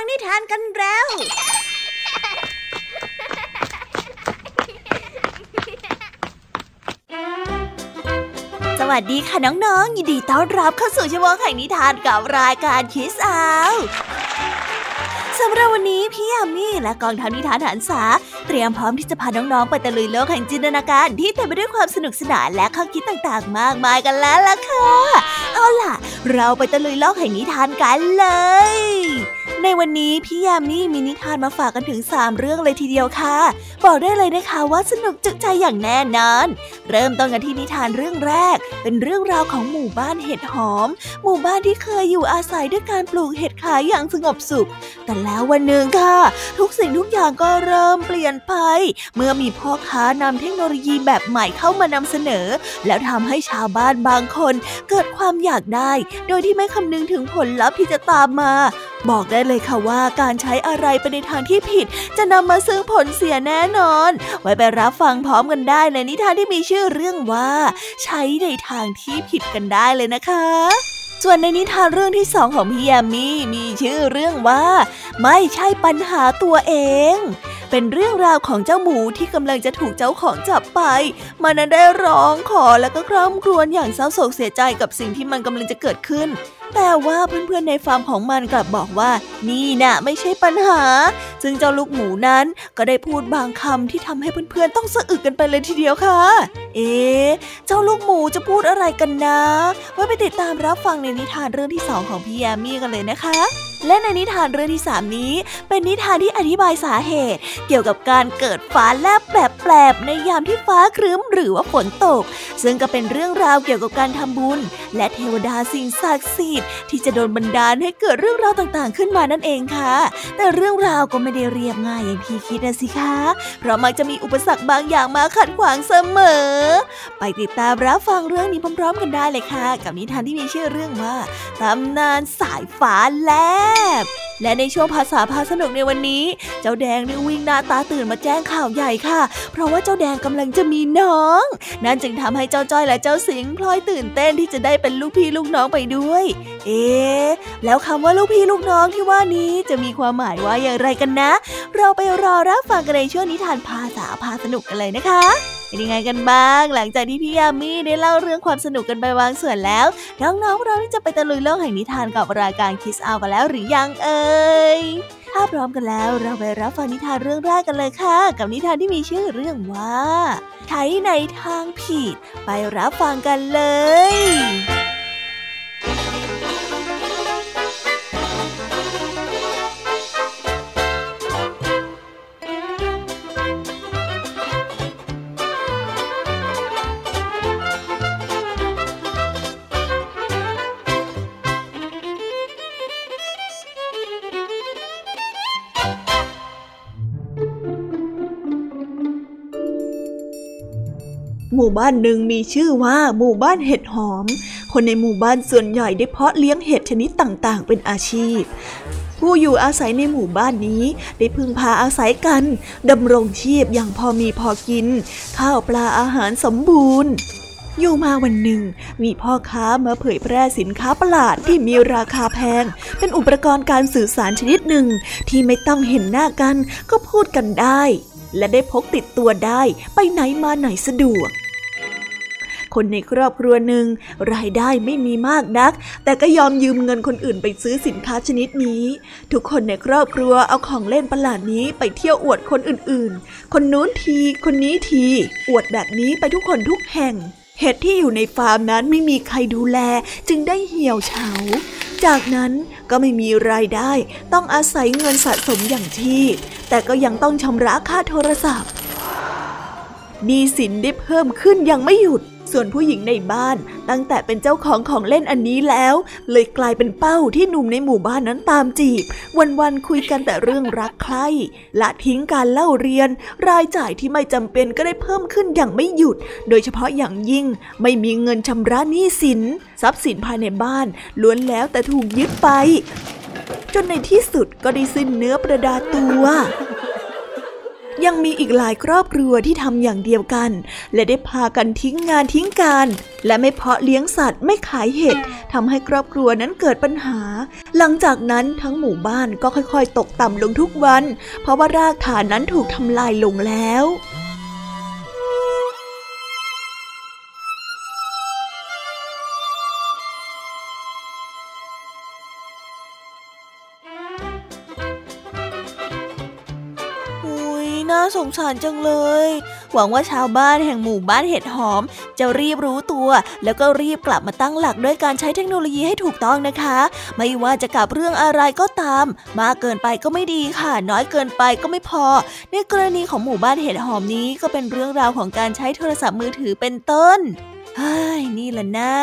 ฟังนิทานกันแล้ว สวัสดีค่ะน้องๆ ยินดีต้อนรับเข้าสู่ช่วงแห่งนิทานกับรายการคิสอาวสำหรับวันนี้พี่ยามีและกองทัพนิทานหันษาเตรียมพร้อมที่จะพาน้องๆไปตะลุยโลกแห่งจินตนาการที่เต็มไปด้วยความสนุกสนานและข้อคิดต่างๆ มากมายกันแล้วล่ะค่ะ เอาล่ะ เราไปตะลุยโลกแห่งนิทานกันเลย ในวันนี้พี่ยามีมีนิทานมาฝากกันถึง 3 เรื่องเลยทีเดียวค่ะ บอกได้เลยนะคะว่าสนุกจุใจอย่างแน่นอน เริ่มต้นกันที่นิทานเรื่องแรก เป็นเรื่องราวของหมู่บ้านเห็ดหอม หมู่บ้านที่เคยอยู่อาศัยด้วยการปลูกเห็ดขายอย่างสงบสุข แต่แล้ววันหนึ่งค่ะ ทุกสิ่งทุกอย่างก็เริ่มเปลี่ยนไป เมื่อมีพ่อค้านำเทคโนโลยีแบบใหม่เข้ามานำเสนอ แล้วทำให้ชาวบ้านบางคนเกิดความอยากได้ โดยที่ไม่คำนึงถึงผลลัพธ์ที่จะตามมา บอกได้เลยค่ะว่าการใช้อะไรไปในทางที่ผิด จะนำมาซึ่งผลเสียแน่นอน ไว้ไปรับฟังพร้อมกันได้ในนิทานที่มีชื่อเรื่องว่า ใช้ในทางที่ผิดกันได้เลยนะคะส่วนในนิทานเรื่องที่สองของพี่ยามีมีชื่อเรื่องว่า ไม่ใช่ปัญหาตัวเอง เป็นเรื่องราวของเจ้าหมูที่กำลังจะถูกเจ้าของจับไป มันนั้นได้ร้องขอและก็คร่ำครวญอย่างเศร้าโศกเสียใจกับสิ่งที่มันกำลังจะเกิดขึ้น แต่ว่าเพื่อนๆในฟาร์มของมันกลับบอกว่า นี่น่ะไม่ใช่ปัญหา ซึ่งเจ้าลูกหมูนั้นก็ได้พูดบางคำที่ทำให้เพื่อนๆต้องสะอึกกันไปเลยทีเดียวค่ะ เอ๊เจ้าลูกหมูจะพูดอะไรกันนะไว้ไปติดตามรับฟังในนิทานเรื่องที่สองของพี่ยามี่กันเลยนะคะ และในนิทานเรื่องที่3นี้ เป็นนิทานที่อธิบายสาเหตุ เกี่ยวกับการเกิดฟ้าแลบแบบแปลบในยามที่ฟ้าครึ้ม หรือว่าฝนตก ซึ่งก็เป็นเรื่องราวเกี่ยวกับการทำบุญ และเทวดาสิ่งศักดิ์สิทธิ์ที่จะโดนบันดาลให้เกิดเรื่องราวต่างๆ ขึ้นมานั่นเองค่ะ แต่เรื่องราวก็ไม่ได้เรียบง่ายอย่างที่คิดนะสิคะ เพราะมักจะมีอุปสรรคบางอย่างมาขัดขวางเสมอ ไปติดตามรับฟังเรื่องนี้พร้อม ๆ กันได้เลยค่ะ กับนิทานที่มีชื่อเรื่องว่าตำนานสายฟ้าแลบและในช่วงภาษาพาสนุกในวันนี้ เจ้าแดงได้วิ่งหน้าตาตื่นมาแจ้งข่าวใหญ่ค่ะ เพราะว่าเจ้าแดงกำลังจะมีน้องนั่นจึงทำให้เจ้าจ้อยและเจ้าสิงพลอยตื่นเต้นที่จะได้เป็นลูกพี่ลูกน้องไปด้วย เอ๊ะแล้วคำว่าลูกพี่ลูกน้องที่ว่านี้จะมีความหมายว่าอย่างไรกันนะ เราไปรอรับฟังกันในช่วงนิทานภาษาพาสนุกกันเลยนะคะเป็นยังไงกันบ้าง หลังจากที่พี่ยามีได้เล่าเรื่องความสนุกกันไปบางส่วนแล้ว น้องๆเราจะไปตะลุยโลกแห่งนิทานกับรายการคิสอากันแล้วหรือยังเอ่ย ถ้าพร้อมกันแล้วเราไปรับฟังนิทานเรื่องแรกกันเลยค่ะ กับนิทานที่มีชื่อเรื่องว่าใช้ในทางผิด ไปรับฟังกันเลย มู่บ้านหนึ่งมีชื่อว่าหมู่บ้านเห็ดหอม คนในหมู่บ้านส่วนใหญ่ได้เพาะเลี้ยงเห็ดชนิดต่างๆ เป็นอาชีพ ผู้อยู่อาศัยในหมู่บ้านนี้ ได้พึ่งพาอาศัยกันดำรงชีพอย่างพอมีพอกิน ข้าวปลาอาหารสมบูรณ์อยู่มาวันหนึ่ง มีพ่อค้ามาเผยแพร่สินค้าประหลาดที่มีราคาแพง เป็นอุปกรณ์การสื่อสารชนิดหนึ่ง ที่ไม่ต้องเห็นหน้ากันก็พูดกันได้ และได้พกติดตัวได้ไปไหนมาไหนสะดวก คนในครอบครัวหนึ่งรายได้ไม่มีมากนัก แต่ก็ยอมยืมเงินคนอื่นไปซื้อสินค้าชนิดนี้ ทุกคนในครอบครัวเอาของเล่นประหลาดนี้ไปเที่ยวอวดคนอื่นๆ คนนู้นทีคนนี้ที อวดแบบนี้ไปทุกคนทุกแห่ง เห็ดที่อยู่ในฟาร์มนั้นไม่มีใครดูแลจึงได้เหี่ยวเฉาจากนั้นก็ไม่มีรายได้ต้องอาศัยเงินสะสมอย่างที่แต่ก็ยังต้องชำระค่าโทรศัพท์หนี้สินได้เพิ่มขึ้นยังไม่หยุด ส่วนผู้หญิงในบ้านตั้งแต่เป็นเจ้าของของเล่นอันนี้แล้ว เลยกลายเป็นเป้าที่หนุ่มในหมู่บ้านนั้นตามจีบ วันๆคุยกันแต่เรื่องรักใคร่ละทิ้งการเล่าเรียน รายจ่ายที่ไม่จำเป็นก็ได้เพิ่มขึ้นอย่างไม่หยุด โดยเฉพาะอย่างยิ่งไม่มีเงินชำระหนี้สิน ทรัพย์สินภายในบ้านล้วนแล้วแต่ถูกยึดไป จนในที่สุดก็ได้สิ้นเนื้อประดาตัว ยังมีอีกหลายครอบครัวที่ทำอย่างเดียวกัน และได้พากันทิ้งงานทิ้งการ และไม่เพาะเลี้ยงสัตว์ไม่ขายเห็ดทำให้ครอบครัวนั้นเกิดปัญหา หลังจากนั้นทั้งหมู่บ้านก็ค่อยๆ ตกต่ำลงทุกวัน เพราะว่ารากฐานนั้นถูกทำลายลงแล้ว น่าสงสารจังเลย หวังว่าชาวบ้านแห่งหมู่บ้านเห็ดหอม จะรีบรู้ตัว แล้วก็รีบกลับมาตั้งหลักด้วยการใช้เทคโนโลยีให้ถูกต้องนะคะ ไม่ว่าจะกับเรื่องอะไรก็ตาม มากเกินไปก็ไม่ดีค่ะ น้อยเกินไปก็ไม่พอ ในกรณีของหมู่บ้านเห็ดหอมนี้ก็เป็นเรื่องราวของการใช้โทรศัพท์มือถือเป็นต้น เฮ้ยนี่แหละนะ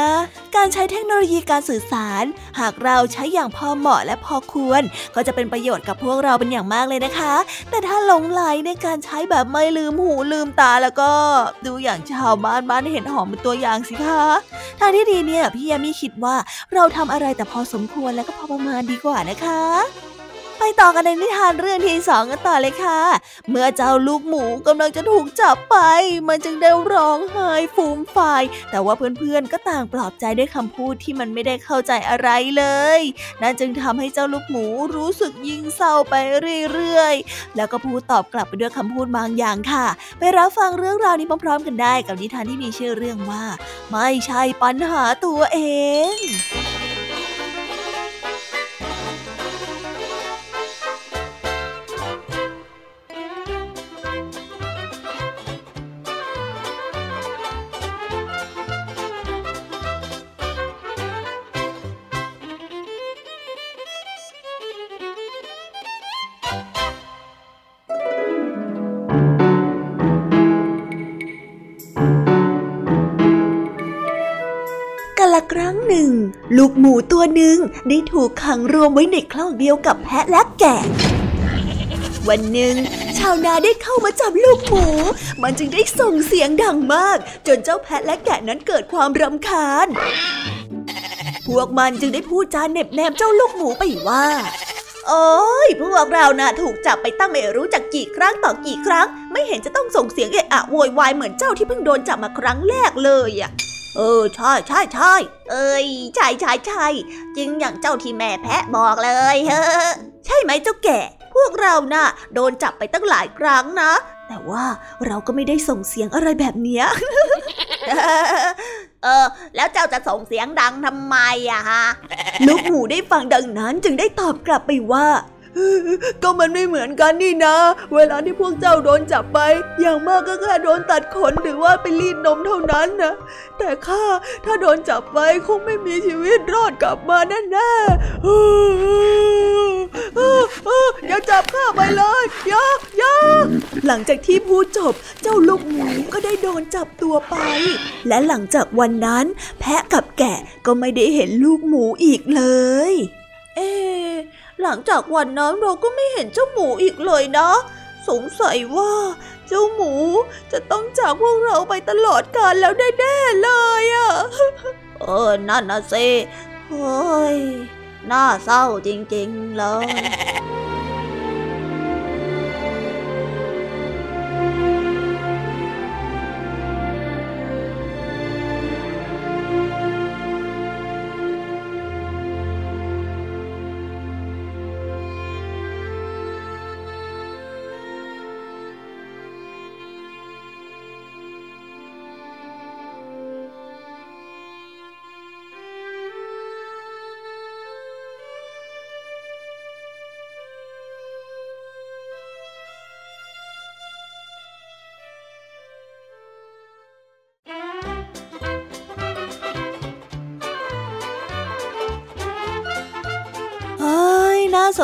การใช้เทคโนโลยีการสื่อสาร หากเราใช้อย่างพอเหมาะและพอควร ก็จะเป็นประโยชน์กับพวกเราเป็นอย่างมากเลยนะคะ แต่ถ้าหลงไหลในการใช้แบบไม่ลืมหูลืมตาแล้วก็ ดูอย่างชาวบ้านบ้านเห็นหอมเป็นตัวอย่างสิคะทางที่ดีเนี่ยพี่ยามีคิดว่าเราทำอะไรแต่พอสมควรและก็พอประมาณดีกว่านะคะ ไปต่อกันในนิทานเรื่องที่สองกันต่อเลยค่ะ เมื่อเจ้าลูกหมูกำลังจะถูกจับไป มันจึงได้ร้องไห้ฟูมฟาย แต่ว่าเพื่อนๆก็ต่างปลอบใจด้วยคำพูดที่มันไม่ได้เข้าใจอะไรเลย นั่นจึงทำให้เจ้าลูกหมูรู้สึกยิ่งเศร้าไปเรื่อยๆ แล้วก็พูดตอบกลับไปด้วยคำพูดบางอย่างค่ะ ไปรับฟังเรื่องราวนี้พร้อมๆ กันได้กับนิทานที่มีชื่อเรื่องว่า ไม่ใช่ปัญหาตัวเอง หมูตัวหนึ่งได้ถูกขังรวมไว้ในคลอกเดียวกับแพะและแกะ วันหนึ่ง ชาวนาได้เข้ามาจับลูกหมู มันจึงได้ส่งเสียงดังมาก จนเจ้าแพะและแกะนั้นเกิดความรำคาญ พวกมันจึงได้พูดจาเน็บแนมเจ้าลูกหมูไปว่าโอ้ยพวกเรานะ่ะถูกจับไปตั้งไม่รู้จักกี่ครั้งต่อกี่ครั้ง ไม่เห็นจะต้องส่งเสียงเอะอะโวยวายเหมือนเจ้าที่เพิ่งโดนจับมาครั้งแรกเลยอะ เออใช่ใช่ใช่เอ้ยใช่ใช่ใช่จริงอย่างเจ้าที่แม่แพะบอกเลยเฮ้ใช่ไหมเจ้าแก่ พวกเรานะ่ะโดนจับไปตั้งหลายครั้งนะ แต่ว่าเราก็ไม่ได้ส่งเสียงอะไรแบบเนี้ยเออ แล้วเจ้าจะส่งเสียงดังทำไมอะฮะลูกหมูได้ฟังดังนั้นจึงได้ตอบกลับไปว่า ก็มันไม่เหมือนกันนี่นะ เวลาที่พวกเจ้าโดนจับไป อย่างมากก็แค่โดนตัดขนหรือว่าไปรีดนมเท่านั้นนะ แต่ข้าถ้าโดนจับไปคงไม่มีชีวิตรอดกลับมาแน่แน่อย่าจับข้าไปเลยอย่าอย่าหลังจากที่พูดจบเจ้าลูกหมูก็ได้โดนจับตัวไป และหลังจากวันนั้น แพะกับแกะก็ไม่ได้เห็นลูกหมูอีกเลย เอ๊ หลังจากวันนั้นเราก็ไม่เห็นเจ้าหมูอีกเลยนะ สงสัยว่า เจ้าหมูจะต้องจากพวกเราไปตลอดกาลแล้วแน่ๆเลยอะเออ นั่นนะเซเฮ้ย น่าเศร้าจริงๆเลย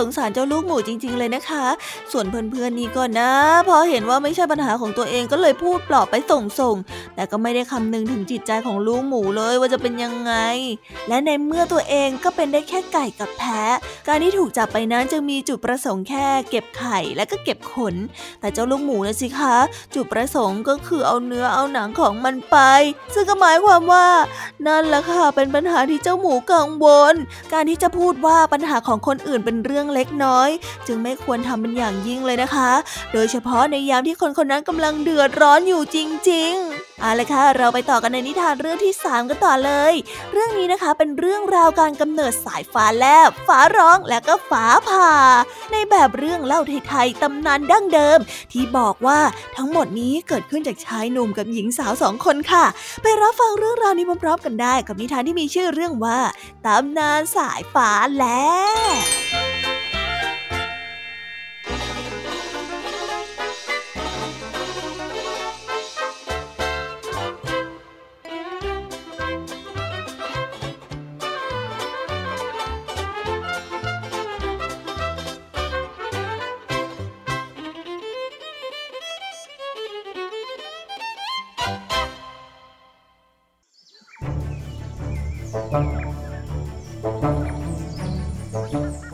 งสารเจ้าลูกหมูจริง ๆ เลยนะคะ ส่วนเพื่อนๆนี่ก็นะ พอเห็นว่าไม่ใช่ปัญหาของตัวเองก็เลยพูดปลอบไปส่งๆ แต่ก็ไม่ได้คำนึงถึงจิตใจของลูกหมูเลยว่าจะเป็นยังไง และในเมื่อตัวเองก็เป็นได้แค่ไก่กับแพะ การที่ถูกจับไปนั้นจึงมีจุดประสงค์แค่ เก็บไข่และก็เก็บขน แต่เจ้าลูกหมูนะสิคะ จุดประสงค์ก็คือเอาเนื้อเอาหนังของมันไป ซึ่งก็หมายความว่า นั่นแหละค่ะเป็นปัญหาที่เจ้าหมูกังวล การที่จะพูดว่าปัญหาของคนอื่นเป็นเรื่องรื่องเล็กน้อย จึงไม่ควรทำเป็นอย่างยิ่งเลยนะคะ โดยเฉพาะในยามที่คนคนนั้นกำลังเดือดร้อนอยู่จริง ๆเอาละค่ะ เราไปต่อกันในนิทานเรื่องที่ 3 กันต่อเลย เรื่องนี้นะคะเป็นเรื่องราวการกำเนิดสายฟ้าแลบ ฟ้าร้อง และก็ฟ้าผ่า ในแบบเรื่องเล่าไทยๆตำนานดั้งเดิม ที่บอกว่าทั้งหมดนี้เกิดขึ้นจากชายหนุ่มกับหญิงสาวสองคนค่ะ ไปรับฟังเรื่องราวนี้พร้อมๆกันได้ กับนิทานที่มีชื่อเรื่องว่าตำนานสายฟ้าแลบ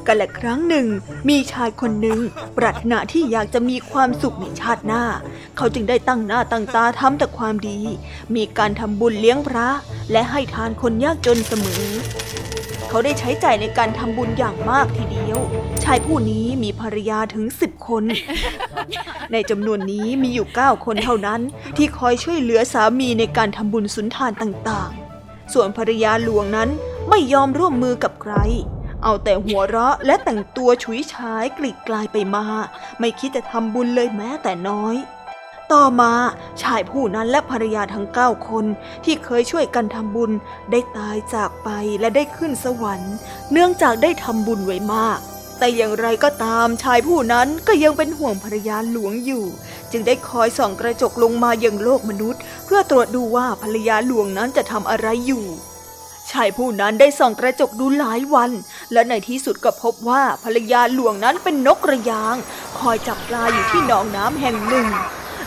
กันละครั้งหนึ่ง มีชายคนหนึ่งปรารถนาที่อยากจะมีความสุขในชาติหน้า เขาจึงได้ตั้งหน้าตั้งตาทำแต่ความดี มีการทำบุญเลี้ยงพระ และให้ทานคนยากจนเสมอ เขาได้ใช้ใจ่ายในการทำบุญอย่างมากทีเดียว ชายผู้นี้มีภรรยาถึงสิบคน ในจำนวนนี้มีอยู่เก้าคนเท่านั้น ที่คอยช่วยเหลือสามีในการทำบุญสุนทานต่างๆ ส่วนภรรยาหลวงนั้นไม่ยอมร่วมมือกับใคร เอาแต่หัวเราะและแต่งตัวฉุยฉายกลีกกลายไปมา ไม่คิดจะทำบุญเลยแม้แต่น้อย ต่อมาชายผู้นั้นและภรรยาทั้งเก้าคนที่เคยช่วยกันทำบุญ ได้ตายจากไปและได้ขึ้นสวรรค์ เนื่องจากได้ทำบุญไว้มากแต่อย่างไรก็ตามชายผู้นั้นก็ยังเป็นห่วงภรรยาหลวงอยู่ จึงได้คอยส่องกระจกลงมายังโลกมนุษย์ เพื่อตรวจดูว่าภรรยาหลวงนั้นจะทำอะไรอยู่ชายผู้นั้นได้ส่องกระจกดูหลายวัน และในที่สุดก็พบว่าภรรยาหลวงนั้นเป็นนกกระยาง คอยจับปลาอยู่ที่หนองน้ำแห่งหนึ่ง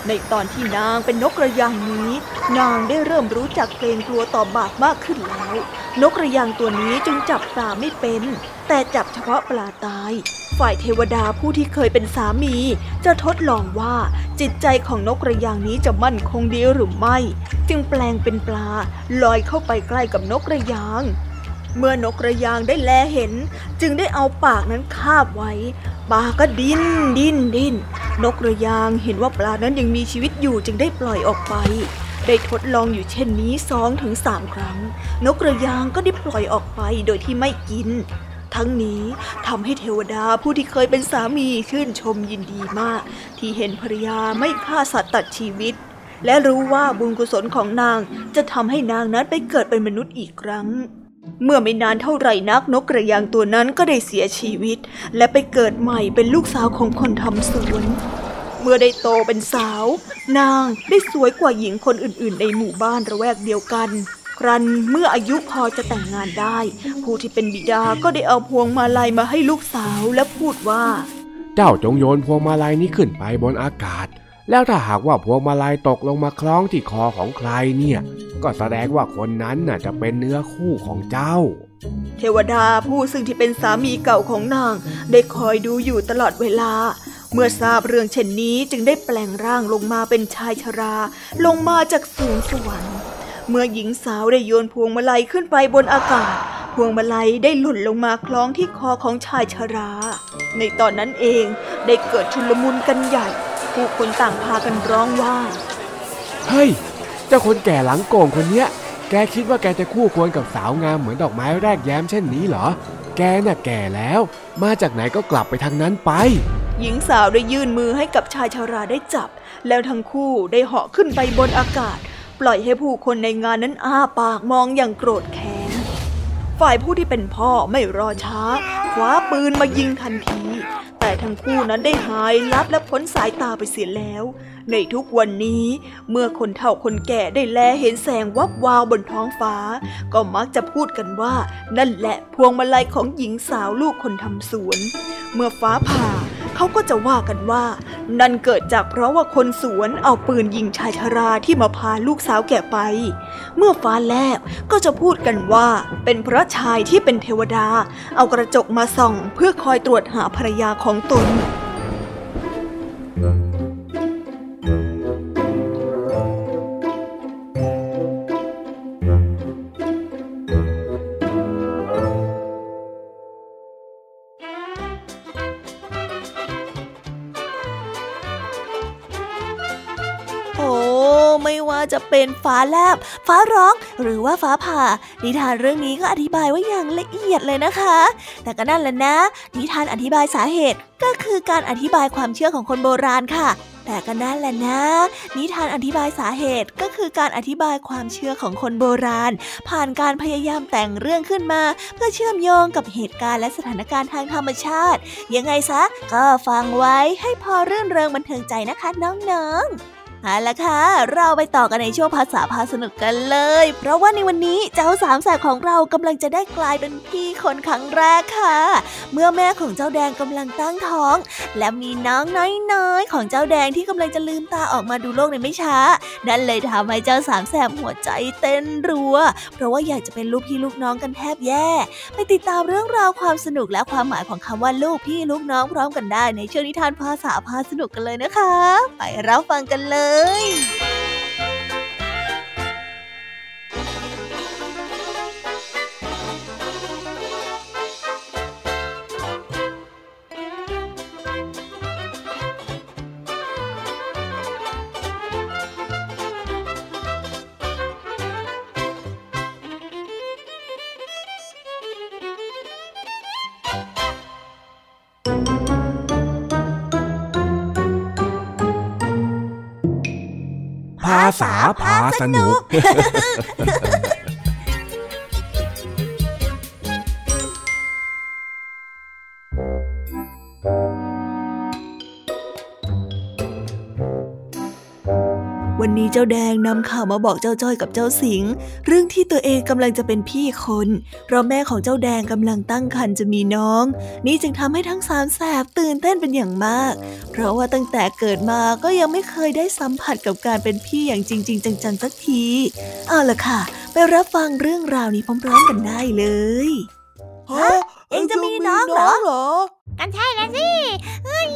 ในตอนที่นางเป็นนกกระยางนี้ นางได้เริ่มรู้จักเกรงกลัวต่อบาปมากขึ้นแล้ว นกกระยางตัวนี้จึงจับปลาไม่เป็น แต่จับเฉพาะปลาตาย ฝ่ายเทวดาผู้ที่เคยเป็นสามี จะทดลองว่าจิตใจของนกกระยางนี้จะมั่นคงดีหรือไม่ จึงแปลงเป็นปลาลอยเข้าไปใกล้กับนกกระยาง เมื่อนกกระยางได้แลเห็น จึงได้เอาปากนั้นคาบไว้ปลาก็ดิ้นดิ้นดิ้นนกกระยางเห็นว่าปลานั้นยังมีชีวิตอยู่จึงได้ปล่อยออกไปได้ทดลองอยู่เช่นนี้สองถึงสามครั้ง นกกระยางก็ได้ปล่อยออกไปโดยที่ไม่กิน ทั้งนี้ทำให้เทวดาผู้ที่เคยเป็นสามีชื่นชมยินดีมาก ที่เห็นภรรยาไม่ฆ่าสัตว์ตัดชีวิต และรู้ว่าบุญกุศลของนางจะทำให้นางนั้นไปเกิดเป็นมนุษย์อีกครั้ง เมื่อไม่นานเท่าไหร่นักนกกระยางตัวนั้นก็ได้เสียชีวิต และไปเกิดใหม่เป็นลูกสาวของคนทำสวนเมื่อได้โตเป็นสาว นางได้สวยกว่าหญิงคนอื่นๆ ในหมู่บ้านระแวกเดียวกัน ครันเมื่ออายุพอจะแต่งงานได้ ผู้ที่เป็นบิดาก็ได้เอาพวงมาลัยมาให้ลูกสาวและพูดว่า เจ้าจงโยนพวงมาลัยนี้ขึ้นไปบนอากาศ แล้วถ้าหากว่าพวงมาลัยตกลงมาคล้องที่คอของใครเนี่ย ก็แสดงว่าคนนั้นน่ะจะเป็นเนื้อคู่ของเจ้า เทวดาผู้ซึ่งที่เป็นสามีเก่าของนาง ได้คอยดูอยู่ตลอดเวลาเมื่อทราบเรื่องเช่นนี้จึงได้แปลงร่างลงมาเป็นชายชรา ลงมาจากสูงสวรรค์ เมื่อหญิงสาวได้โยนพวงมาลัยขึ้นไปบนอากาศ พวงมาลัยได้หล่นลงมาคล้องที่คอของชายชรา ในตอนนั้นเองได้เกิดชุลมุนกันใหญ่ ผู้คนต่างพากันร้องว่า เฮ้ย เจ้าคนแก่หลังโก่งคนเนี้ย แกคิดว่าแกจะคู่ควรกับสาวงามเหมือนดอกไม้แรกแย้มเช่นนี้เหรอ แกน่ะแก่แล้ว มาจากไหนก็กลับไปทางนั้นไป หญิงสาวได้ยื่นมือให้กับชายชาราได้จับ แล้วทั้งคู่ได้เหาะขึ้นไปบนอากาศ ปล่อยให้ผู้คนในงานนั้นอ้าปากมองอย่างโกรธแค้น ฝ่ายผู้ที่เป็นพ่อไม่รอช้าคว้าปืนมายิงทันที แต่ทั้งคู่นั้นได้หายลับและพ้นสายตาไปเสียแล้ว ในทุกวันนี้เมื่อคนเฒ่าคนแก่ได้แลเห็นแสงวับวาวบนท้องฟ้า ก็มักจะพูดกันว่า นั่นแหละพวงมาลัยของหญิงสาวลูกคนทำสวน เมื่อฟ้าผ่า เขาก็จะว่ากันว่า นั่นเกิดจากเพราะว่าคนสวนเอาปืนยิงชายชราที่มาพาลูกสาวแก่ไป เมื่อฟ้าแลบก็จะพูดกันว่า เป็นเพราะชายที่เป็นเทวดา เอากระจกมาส่อง เพื่อคอยตรวจหาภรรยาของตน เป็นฟ้าแลบ ฟ้าร้อง หรือว่าฟ้าผ่า นิทานเรื่องนี้ก็อธิบายไว้อย่างละเอียดเลยนะคะ แต่ก็นั่นแหละนะ นิทานอธิบายสาเหตุก็คือการอธิบายความเชื่อของคนโบราณค่ะแต่ก็นั่นแหละนะ นิทานอธิบายสาเหตุก็คือการอธิบายความเชื่อของคนโบราณ ผ่านการพยายามแต่งเรื่องขึ้นมา เพื่อเชื่อมโยงกับเหตุการณ์และสถานการณ์ทางธรรมชาติ ยังไงซะ ก็ฟังไว้ให้พอเรื่องเริงบันเทิงใจนะคะน้องๆ เอาละค่ะ เราไปต่อกันในช่วงภาษาพาสนุกกันเลย เพราะว่าในวันนี้เจ้าสามแสบของเรากำลังจะได้กลายเป็นพี่คนครั้งแรกค่ะ เมื่อแม่ของเจ้าแดงกำลังตั้งท้อง และมีน้องน้อยๆของเจ้าแดงที่กำลังจะลืมตาออกมาดูโลกในไม่ช้า นั่นเลยทำให้เจ้าสามแสบหัวใจเต้นรัว เพราะว่าอยากจะเป็นลูกพี่ลูกน้องกันแทบแย่ ไปติดตามเรื่องราวความสนุกและความหมายของคำว่าลูกพี่ลูกน้องพร้อมกันได้ในช่วงนิทานภาษาพาสนุกกันเลยนะคะ ไปรับฟังกันเลยเลย ษาพาสนุก เจ้าแดงนำข่าวมาบอกเจ้าจ้อยกับเจ้าสิง เรื่องที่ตัวเองกำลังจะเป็นพี่คน เพราะแม่ของเจ้าแดงกำลังตั้งครรภ์จะมีน้อง นี่จึงทำให้ทั้งสามแสบตื่นเต้นเป็นอย่างมาก เพราะว่าตั้งแต่เกิดมาก็ยังไม่เคยได้สัมผัสกับการเป็นพี่อย่างจริง ๆ จังๆสักทีเอาล่ะค่ะ ไปรับฟังเรื่องราวนี้พร้อมๆกันได้เลยฮะเอ็งจะมีน้องเหรอ กันใช่แล้วสิเฮ้ย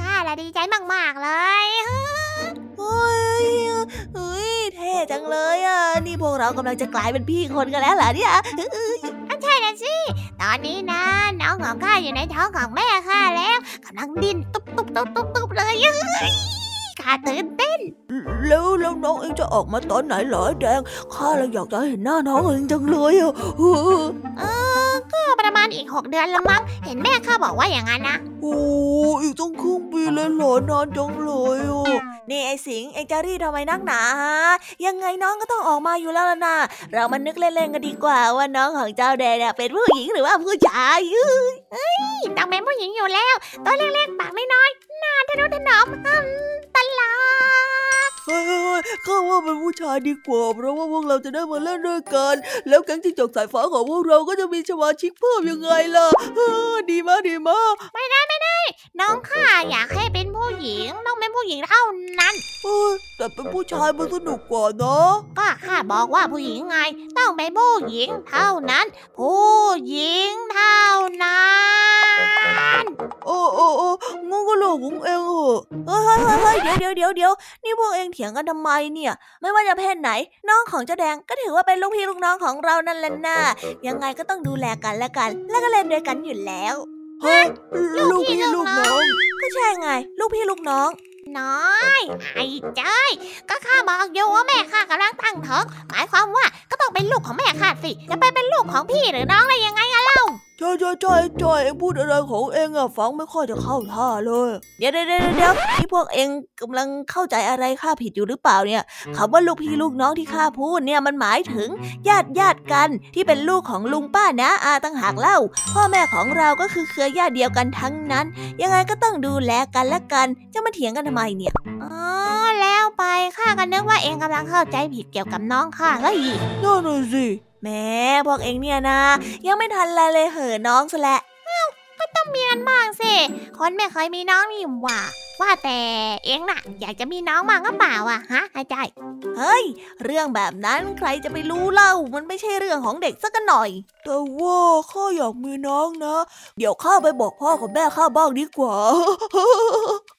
ข้าละดีใจมากๆเลยเฮ้ยเฮ้ยเท่จังเลยอะ นี่พวกเรากำลังจะกลายเป็นพี่คนกันแล้วเหรอเนี่ยอันใช่แล้วสิ ตอนนี้นะน้องของข้าอยู่ในท้องของแม่ข้าแล้วกำลังดิ้นตุ๊บตุ๊บตุ๊บตุ๊บตุ๊บเลย ข้าตื่นเต้น แล้วแล้วน้องเองจะออกมาตอนไหนเหรอแดง ข้าเลยอยากจะเห็นหน้าน้องเองจังเลยอะเออ ก็ประมาณอีกหกเดือนละมั้ง เห็นแม่ข้าบอกว่าอย่างนั้นนะ โอ้อีกต้องครึ่งปีเลยเหรอนานจังเลยอะนี่ไอ้สิงเอ็งจะรีบทำไมนักหนาฮะยังไงน้องก็ต้องออกมาอยู่แล้วนะเรามานึกเล่นๆกันดีกว่าว่าน้องของเจ้าแดงเป็นผู้หญิงหรือว่าผู้ชายเฮ้ยต้องเป็นผู้หญิงอยู่แล้ว ตัวเล็กๆปากน้อยๆห น้าทะนุถนอมตลาด เฮ้ยข้าว่าเป็นผู้ชายดีกว่าเพราะว่าพวกเราจะได้มาเล่นด้วยกัน แล้วแก๊งที่จกสายฟ้าของพวกเราก็จะมีสมาชิกเพิ่มยังไงล่ะดีมากดีมากไม่ได้ไม่ได้ น้องข้าอยากให้เป็นผู้หญิงต้องเป็นผู้หญิงเท่านั้นแต่เป็นผู้ชายมันสนุกกว่าเนาะก็ข้าบอกว่าผู้หญิงไง ต้องเป็นผู้หญิงเท่านั้น ผู้หญิงเท่านั้นโอ้โอ้โอ้งั้นก็เรื่องของเองเหอะเฮ้ยเฮ้ยเดี๋ยวเดี๋ยวเดี๋ยวนี่พวกเองเถียงกันทำไมเนี่ย ไม่ว่าจะเพศไหน น้องของเจ้าแดงก็ถือว่าเป็นลูกพี่ลูกน้องของเรานั่นแหละนะยังไงก็ต้องดูแลกันและกัน แล้วก็เล่นด้วยกันอยู่แล้วเฮ้ยลูกพี่ลูกน้องก็ใช่ไง ลูกพี่ลูกน้องน้อยไอ้เจ้ยก็ข้าบอกอยู่ว่าแม่ข้ากำลังตั้งท้องหมายความว่าก็ต้องเป็นลูกของแม่ข้าสิจะไปเป็นลูกของพี่หรือน้องได้ยังไงอะเล่า ใช่ใช่ใช่ใช่เอ็งพูดอะไรของเอ็งอะฟังไม่ค่อยจะเข้าท่าเลย เดี๋ยวเดี๋ยวเดี๋ยวที่พวกเอ็งกำลังเข้าใจอะไรข้าผิดอยู่หรือเปล่าเนี่ยคำว่าลูกพี่ลูกน้องที่ข้าพูดเนี่ยมันหมายถึงญาติญาติกันที่เป็นลูกของลุงป้านะอาตั้งหากเล่า พ่อแม่ของเราก็คือเครือญาติเดียวกันทั้งนั้น ยังไงก็ต้องดูแลกันและกันจะมาเถียงกันทำไมเนี่ยอ๋อแล้วไปข้าก็นึกว่าเองกำลังเข้าใจผิดเกี่ยวกับน้องข้าก็อีกนั่นสิ แม่พวกเองเนี่ยนะ ยังไม่ทันอะไรเลยเหอะน้องซะและ้าวก็ต้องมีกันบ้างสิคนไม่เคยมีน้องนี่หว่า ว่าแต่เอ็งน่ะ อยากจะมีน้องมางก็เปล่าอะฮะอาจารย์เฮ้ย เรื่องแบบนั้นใครจะไปรู้เล่า มันไม่ใช่เรื่องของเด็กสักหน่อย แต่ว่าข้าอยากมีน้องนะ เดี๋ยวข้าไปบอกพ่อกับแม่ข้าบ้างดีกว่า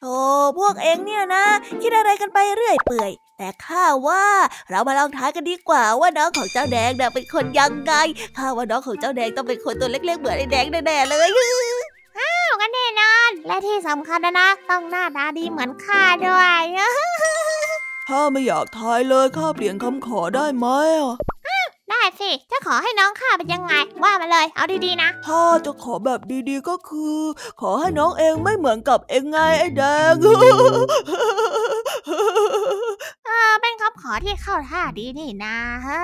โอ้พวกเอ็งเนี่ยนะ คิดอะไรกันไปเรื่อยเปื่อยแต่ข้าว่าเรามาลองทายกันดีกว่าว่าน้องของเจ้าแดงเนี่ยเป็นคนยังไงข้าว่าน้องของเจ้าแดงต้องเป็นคนตัวเล็กๆเหมือนไอ้แดงแน่ๆเลย อ้าวกันแน่นอน และที่สำคัญนะ ต้องหน้าตาดีเหมือนข้าด้วยถ้าไม่อยากทายเลยข้าเปลี่ยนคำขอได้ไหมอะได้สิจะขอให้น้องข้าเป็นยังไง ว่ามาเลย เอาดีๆนะ ถ้าจะขอแบบดีๆก็คือ ขอให้น้องเองไม่เหมือนกับเองไงไอ้แดงเออเป็นคำขอที่เข้าท่าดีนี่นะฮะ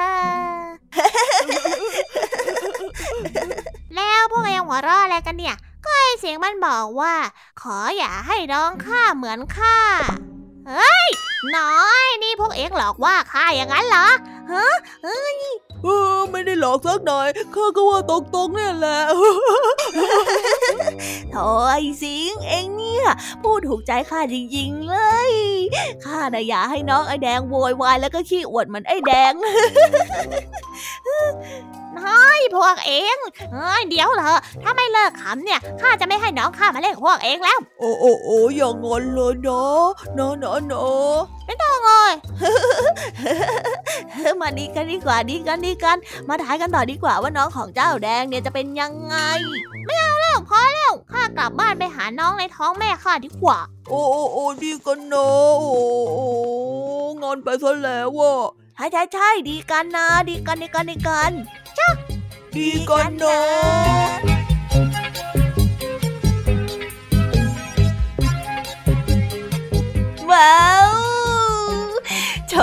แล้วพวกเองหัวเราะอะไรกันเนี่ย ก็ไอเสียงมันบอกว่า ขออย่าให้น้องข้าเหมือนข้า เฮ้ย น้อย นี่พวกเอ็กหลอกว่าข้าอย่างนั้นเหรอ ฮะเฮ้ยเออไม่ได้หลอกสักหน่อยข้าก็ว่าตรงๆนี่แหละโถไอสิงเองเนี่ย พูดถูกใจข้าจริงๆเลยข้าน่ะอยากให้น้องไอแดงโวยวายแล้วก็ขี้อวดเหมือนไอแดงน้อยพวกเองเฮ้ยเดี๋ยวเหรอถ้าไม่เลิกขำเนี่ยข้าจะไม่ให้น้องข้ามาเล่นพวกเองแล้ว โอ้โอ้โอ้อย่างงอนเลยเนาะเนาะเนาะเนาะ ไม่ต้องเลยมาดีกันดีกว่าดีกันดีกัน มาถ่ายกันต่อดีกว่าว่าน้องของเจ้าแดงเนี่ยจะเป็นยังไง ไม่เอาแล้วพอแล้วข้ากลับบ้านไปหาน้องในท้องแม่ข้าดีกว่า โอ้โอ้โอ้ดีกันเนาะโอ้งอนไปซะแล้วว่ะใช่ใช่ใช่ดีกันนะ ดีกันดีกันดีกันจ้าดีกันเนาะ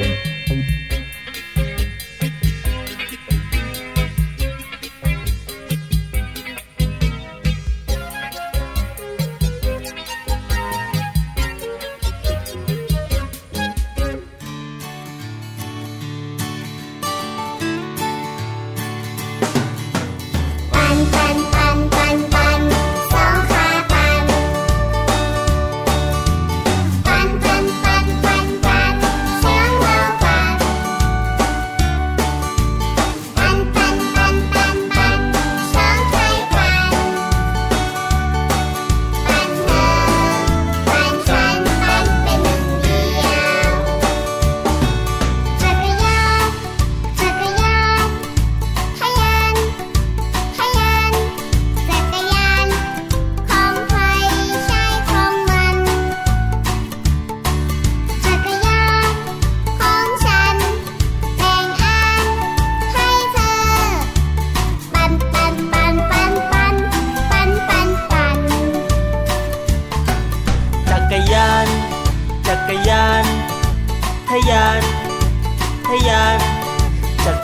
Thank you.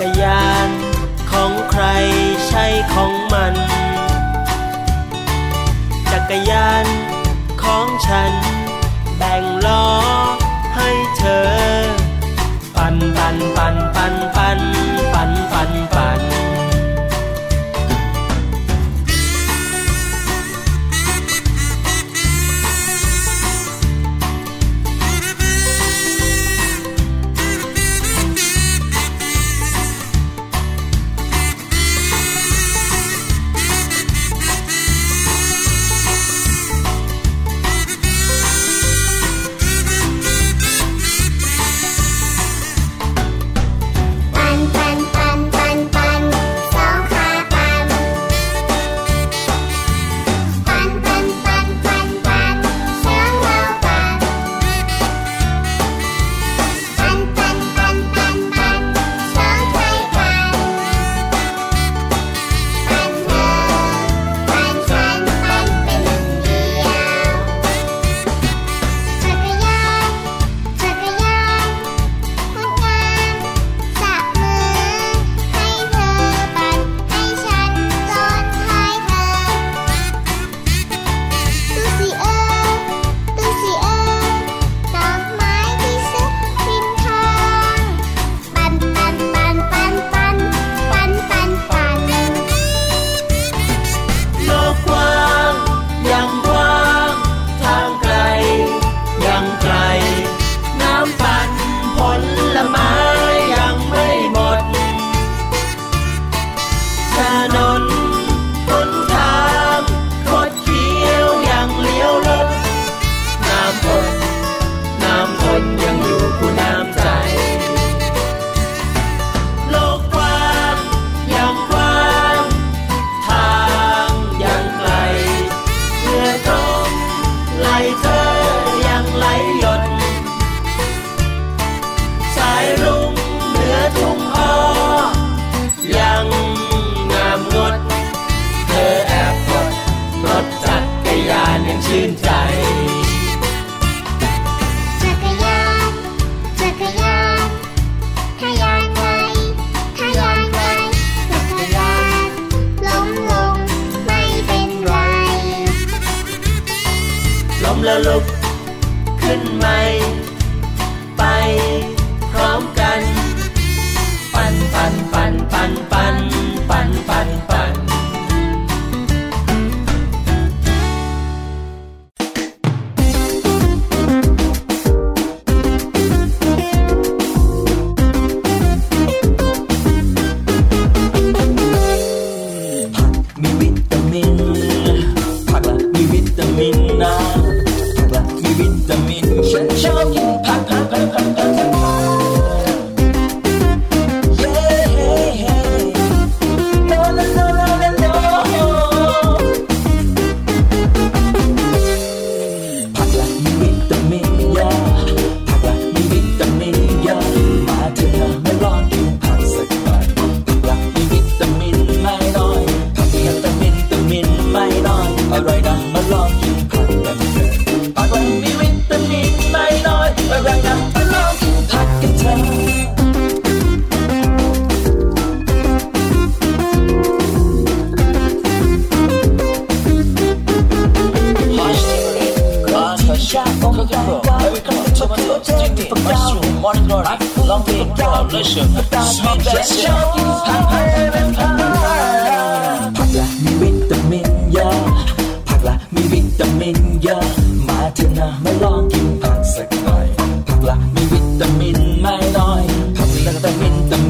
รยาน ของใครใช่ของมัน จักรยานของฉัน แบ่งล้อให้เธอ ปั่นปั่นปั่นปั่นปั่นปั่น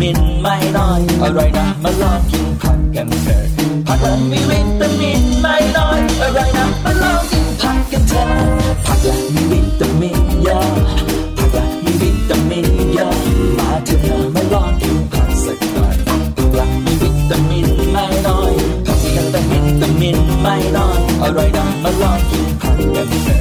ินไม่น้อยอร่อยนะมาลองกินผักกันเถอะผักและมีวิตามินไม่น้อยอร่อยนะมาลองกินผักกันเถอะผักและมีวิตามินเยอะผักและมีวิตามินเยอะมาเถอะนะมาลองกินผักสักหน่อยผักและมีวิตามินไม่น้อยผักและมีวิตามินไม่น้อยอร่อยนะมาลองกินผักกันเถอะ